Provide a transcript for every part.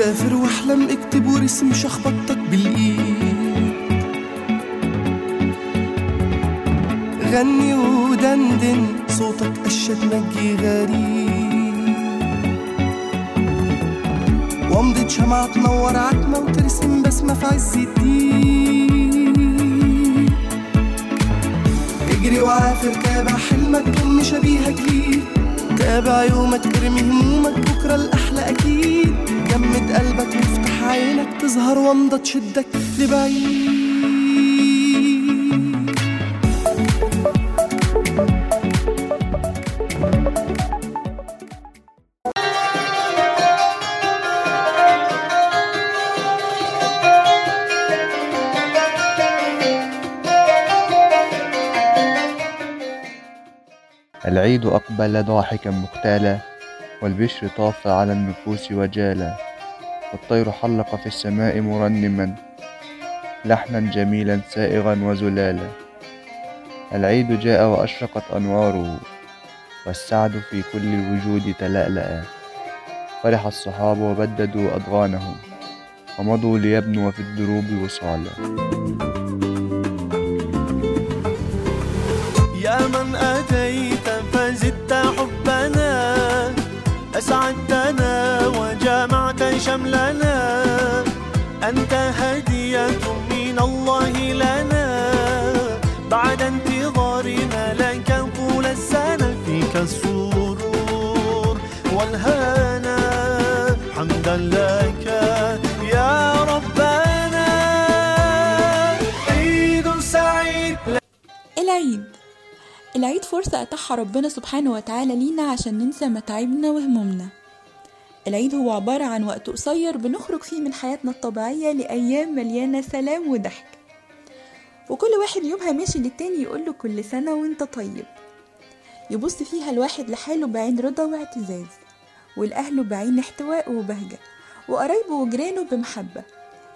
سافر واحلم اكتب ورسم شخبطتك بالإيد. غني ودندن صوتك قشة نجي غريب. وامضة شمعة تنور عتمة وترسم بسمة في عز الدين اجري وعافر تابع حلمك ضم شبيهك ليه تابع يومك ارمي همومك بكرة الأحلى أكيد جمد قلبك وافتح عينك تظهر وامضة تشدك لبعيد العيد أقبل ضاحكا مختالا والبشر طاف على النفوس وجالا. والطير حلق في السماء مرنما لحنا جميلا سائغا وزلالا. العيد جاء وأشرقت أنواره والسعد في كل الوجود تلألأ. فرح الصحاب وبددوا أضغانهم ومضوا ليبنوا في الدروب وصالا. والهنا حمدا لك يا ربنا. عيد سعيد. العيد. العيد فرصة أتاحها ربنا سبحانه وتعالى لينا عشان ننسى متاعبنا وهمومنا. العيد هو عبارة عن وقت قصير بنخرج فيه من حياتنا الطبيعية لأيام مليانة سلام وضحك. وكل واحد يومها ماشي للتاني يقوله كل سنة وانت طيب. يبص فيها الواحد لحاله بعين رضا واعتزاز. والأهله بعين احتواء وبهجة وقرايبه وجيرانه بمحبة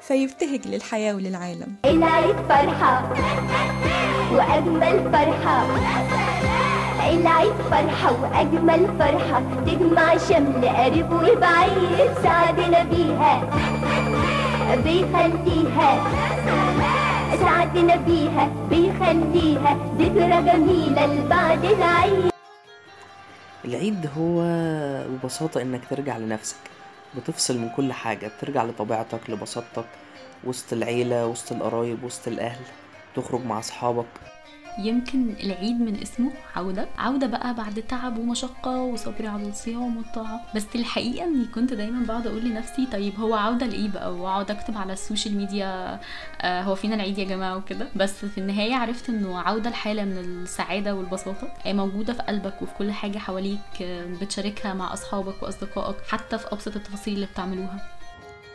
فيبتهج للحياة وللعالم. العيد فرحة وأجمل فرحة. العيد فرحة وأجمل فرحة تجمع شمل قريب وبعيد سعدنا بيها بيخليها. سعدنا بيها بيخليها. ذكرى جميلة لبعد العيد. العيد هو ببساطة إنك ترجع لنفسك. بتفصل من كل حاجة بترجع لطبيعتك لبساطتك وسط العيلة وسط القرايب وسط الأهل تخرج مع أصحابك. يمكن العيد من اسمه عودة. عودة بقى بعد تعب ومشقة وصبر على الصيام والطاعة. بس الحقيقة إني كنت دايما بقعد أقول لنفسي طيب هو عودة لإيه بقى؟ وأقعد أكتب على السوشيال ميديا آه هو فينا العيد يا جماعة وكده. بس في النهاية عرفت إنه عودة لحالة من السعادة والبساطة. آه موجودة في قلبك وفي كل حاجة حواليك آه بتشاركها مع أصحابك وأصدقائك حتى في أبسط التفاصيل اللي بتعملوها.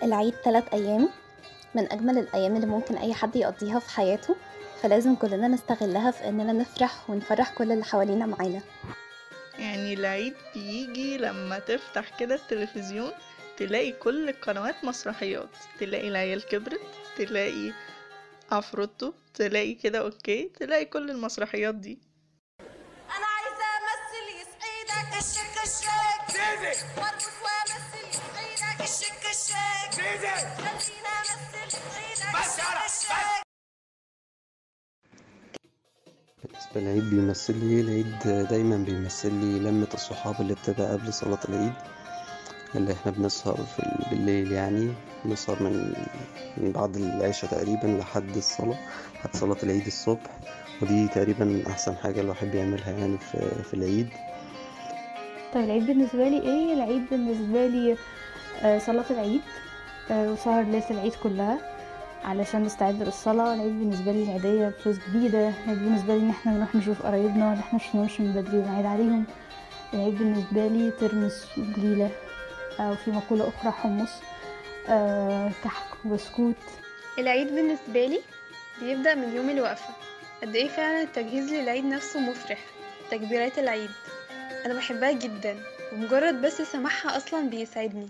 العيد ثلاث أيام من أجمل الأيام اللي ممكن أي حد يقضيها في حياته. فلازم كلنا نستغلها في إننا نفرح ونفرح كل اللي حوالينا معانا. يعني العيد بيجي لما تفتح كده التلفزيون تلاقي كل القنوات مسرحيات تلاقي العيال كبرت تلاقي عفروتو تلاقي كده أوكي تلاقي كل المسرحيات دي. أنا عايزة أمثل يسعدك الشك الشك وارقص وامثل يسعدك الشك الشك بالنسبة للعيد بيمثل لي العيد دايما بيمثل لي لمة الصحاب اللي بتبقى قبل صلاة العيد اللي إحنا بنسهر في ال- بالليل يعني بنسهر من من بعد العشاء تقريبا لحد الصلاة لحد صلاة العيد الصبح ودي تقريبا أحسن حاجة الواحد بيعملها يعني في, في العيد. طيب العيد بالنسبة لي إيه؟ العيد بالنسبة لي آه، صلاة العيد آه، وسهر ليلة العيد كلها. علشان نستعد للصلاة. العيد بالنسبة لي العيدية بفلوس جديدة. العيد بالنسبة لي إن إحنا نروح نشوف قرايبنا اللي إحنا مشفناهمش من بدري ونعيد عليهم. العيد بالنسبة لي ترمس وجليلة أو في مقولة أخرى حمص آه، كحك وبسكوت. العيد بالنسبة لي بيبدأ من يوم الوقفة. قد إيه فعلا التجهيز للعيد نفسه مفرح؟ تكبيرات العيد. أنا بحبها جدا ومجرد بس سماعها أصلا بيسعدني.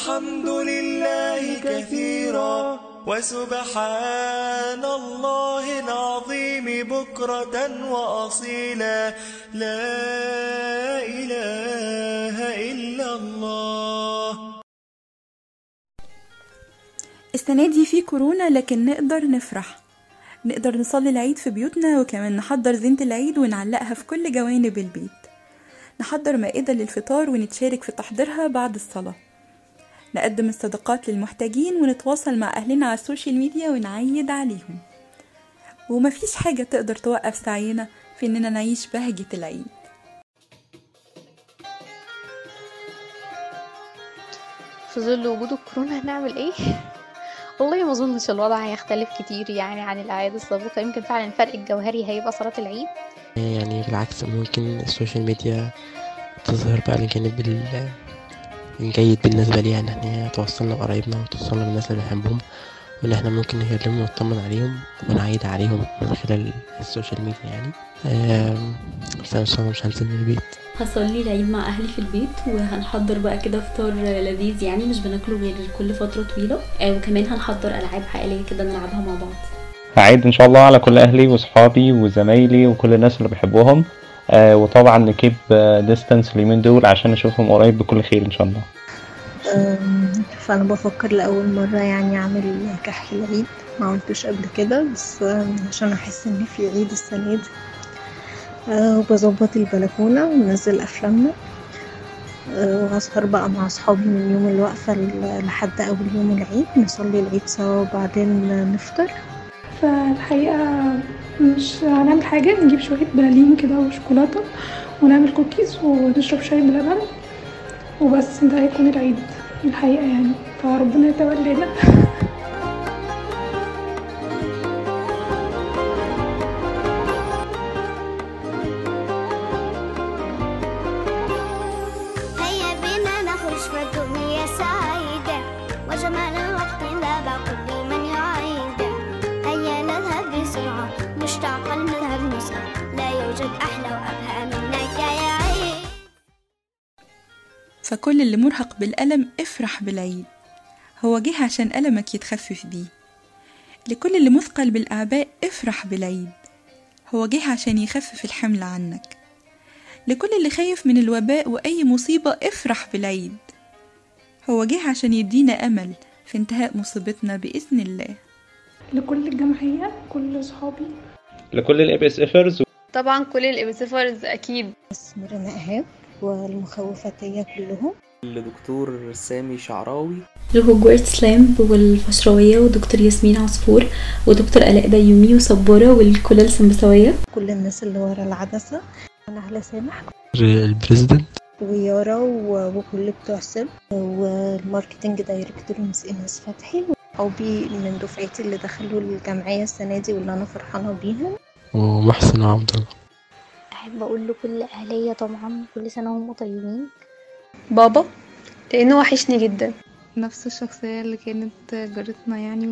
والحمد لله كثيرا وسبحان الله العظيم بكرة وأصيلا. لا إله إلا الله. السنة دي في كورونا لكن نقدر نفرح. نقدر نصلي العيد في بيوتنا وكمان نحضر زينة العيد ونعلقها في كل جوانب البيت. نحضر مائدة للفطار ونتشارك في تحضيرها بعد الصلاة. نقدم الصدقات للمحتاجين ونتواصل مع أهلنا على ال social media ونعيد عليهم. ومفيش حاجة تقدر توقف سعينا في إننا نعيش بهجة العيد. في ظل وجود الكورونا هنعمل إيه؟ والله ما أظنش الوضع هيختلف كتير يعني عن الأعياد السابقة. يمكن فعلا الفرق الجوهري هيبقى صلاة العيد. يعني بالعكس ممكن ال social media تظهر بقى الجانب الجيد بالنسبة لي يعني. إن هي توصلنا بقرايبنا وتوصلنا بالناس اللي بنحبهم وإن إحنا ممكن نكلمهم ونطمن عليهم ونعيد عليهم من خلال ال social media يعني. بس إن شاء الله مش هنزل من البيت. هصلي العيد مع أهلي في البيت وهنحضر بقى كده فطار لذيذ يعني مش بناكله غير كل فترة طويلة. آه، وكمان هنحضر ألعاب عائلية كده نلعبها مع بعض. هعيد إن شاء الله على كل أهلي وصحابي وزمايلي وكل الناس اللي بحبهم. آه وطبعا ن keep distance اليومين دول عشان نشوفهم قريب بكل خير إن شاء الله. أم، فأنا بفكر لأول مرة يعني أعمل كحك العيد. ما عملتوش قبل كده بس عشان أحس إن في عيد السنة دي. أه، وبظبط البلكونة وننزل أفلامنا. أه، وهسهر بقى مع أصحابي من يوم الوقفة ل- لحد أول يوم العيد. نصلي العيد سوا وبعدين نفطر. فالحقيقة مش هنعمل حاجة نجيب شوية بلالين كده وشوكولاتة ونعمل كوكيز ونشرب شاي بلبن وبس ده هيكون العيد الحقيقة يعني. فربنا يتولانا فكل اللي مرهق بالألم افرح بالعيد. هو جه عشان ألمك يتخفف بيه. لكل اللي مثقل بالأعباء افرح بالعيد. هو جه عشان يخفف الحمل عنك. لكل اللي خايف من الوباء وأي مصيبة افرح بالعيد. هو جه عشان يدينا أمل في انتهاء مصيبتنا بإذن الله. لكل الجمعية كل صحابي. لكل اس افرز طبعا كل الابيسيفرز أكيد. اسمرنا إيهاب والمخوفتية كلهم. لدكتور سامي شعراوي. لهوجورتس لامب والفشراوية ودكتور ياسمين عصفور ودكتور آلاء بيومي وصبورة والكلى السمبساوية كل الناس اللي ورا العدسة. أنا هلا سامح. البريزيدنت. ويارا و- وكل بتوع سب والماركتنج دايركتور مس إنس فتحي. وصحابي من دفعتي اللي دخلوا الجمعية السنة دي واللي أنا فرحانة بيهم. ومحسن وعبد الله. أحب أقول لكل أهلية طبعا كل سنة وهم طيبين. بابا لأنه وحشني جدا. نفس الشخصية اللي كانت جارتنا يعني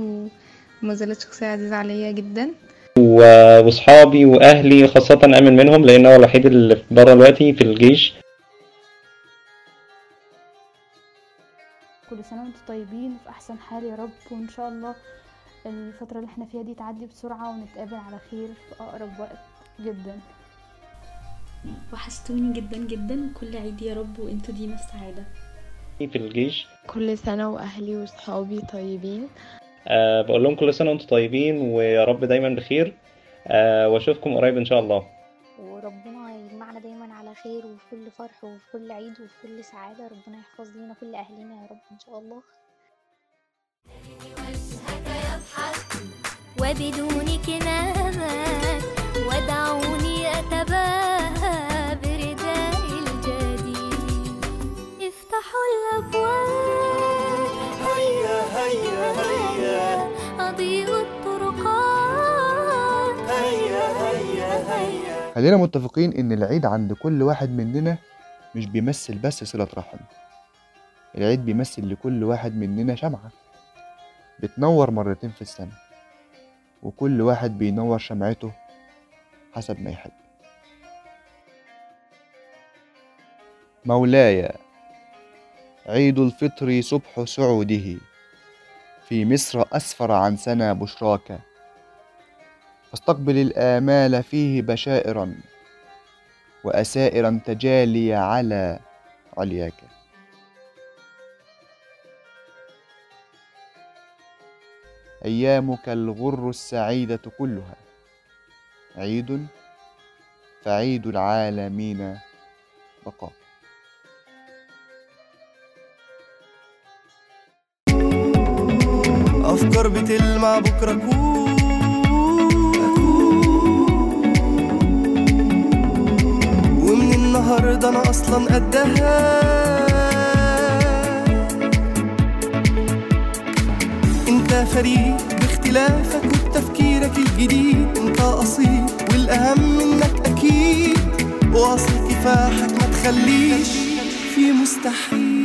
وما زالت شخصية عزيزة عليا جدا. وأصحابي وأهلي خاصة امن منهم لأن هو الوحيد اللي في بره دلوقتي في الجيش. كل سنة وأنتم طيبين في أحسن حال يا رب وإن شاء الله الفترة اللي إحنا فيها دي تعدي بسرعة ونتقابل على خير في أقرب وقت جدا. وحشتوني جدا جدا. وكل عيد يا رب وانتوا ديما في سعادة في الجيش. كل سنة وأهلي وصحابي طيبين. أه بقول لهم كل سنة وأنتم طيبين ويا رب دايما بخير. أه وأشوفكم قريب إن شاء الله. وربنا يجمعنا دايما على خير وفي كل فرح وفي كل عيد وفي كل سعادة. ربنا يحفظ لينا كل أهلنا يا رب إن شاء الله. وبدونك نامت خلينا متفقين إن العيد عند كل واحد مننا مش بيمثل بس صلة رحم. العيد بيمثل لكل واحد مننا شمعة. بتنور مرتين في السنة. وكل واحد بينور شمعته حسب ما يحب. مولاي عيد الفطر صبح سعوده. في مصر أسفر عن سنة بشراك. فاستقبل الآمال فيه بشائرا وأسائرا تجالي على علياك. أيامك الغر السعيدة كلها. عيد فعيد العالمين بقاك. أفكار بتلمع بكرة أكون ومن النهاردة أنا أصلا قدها. أنت فريد باختلافك وبتفكيرك الجديد. أنت أصيل والأهم انك أكيد. وأصل كفاحك ما تخليش. في مستحيل.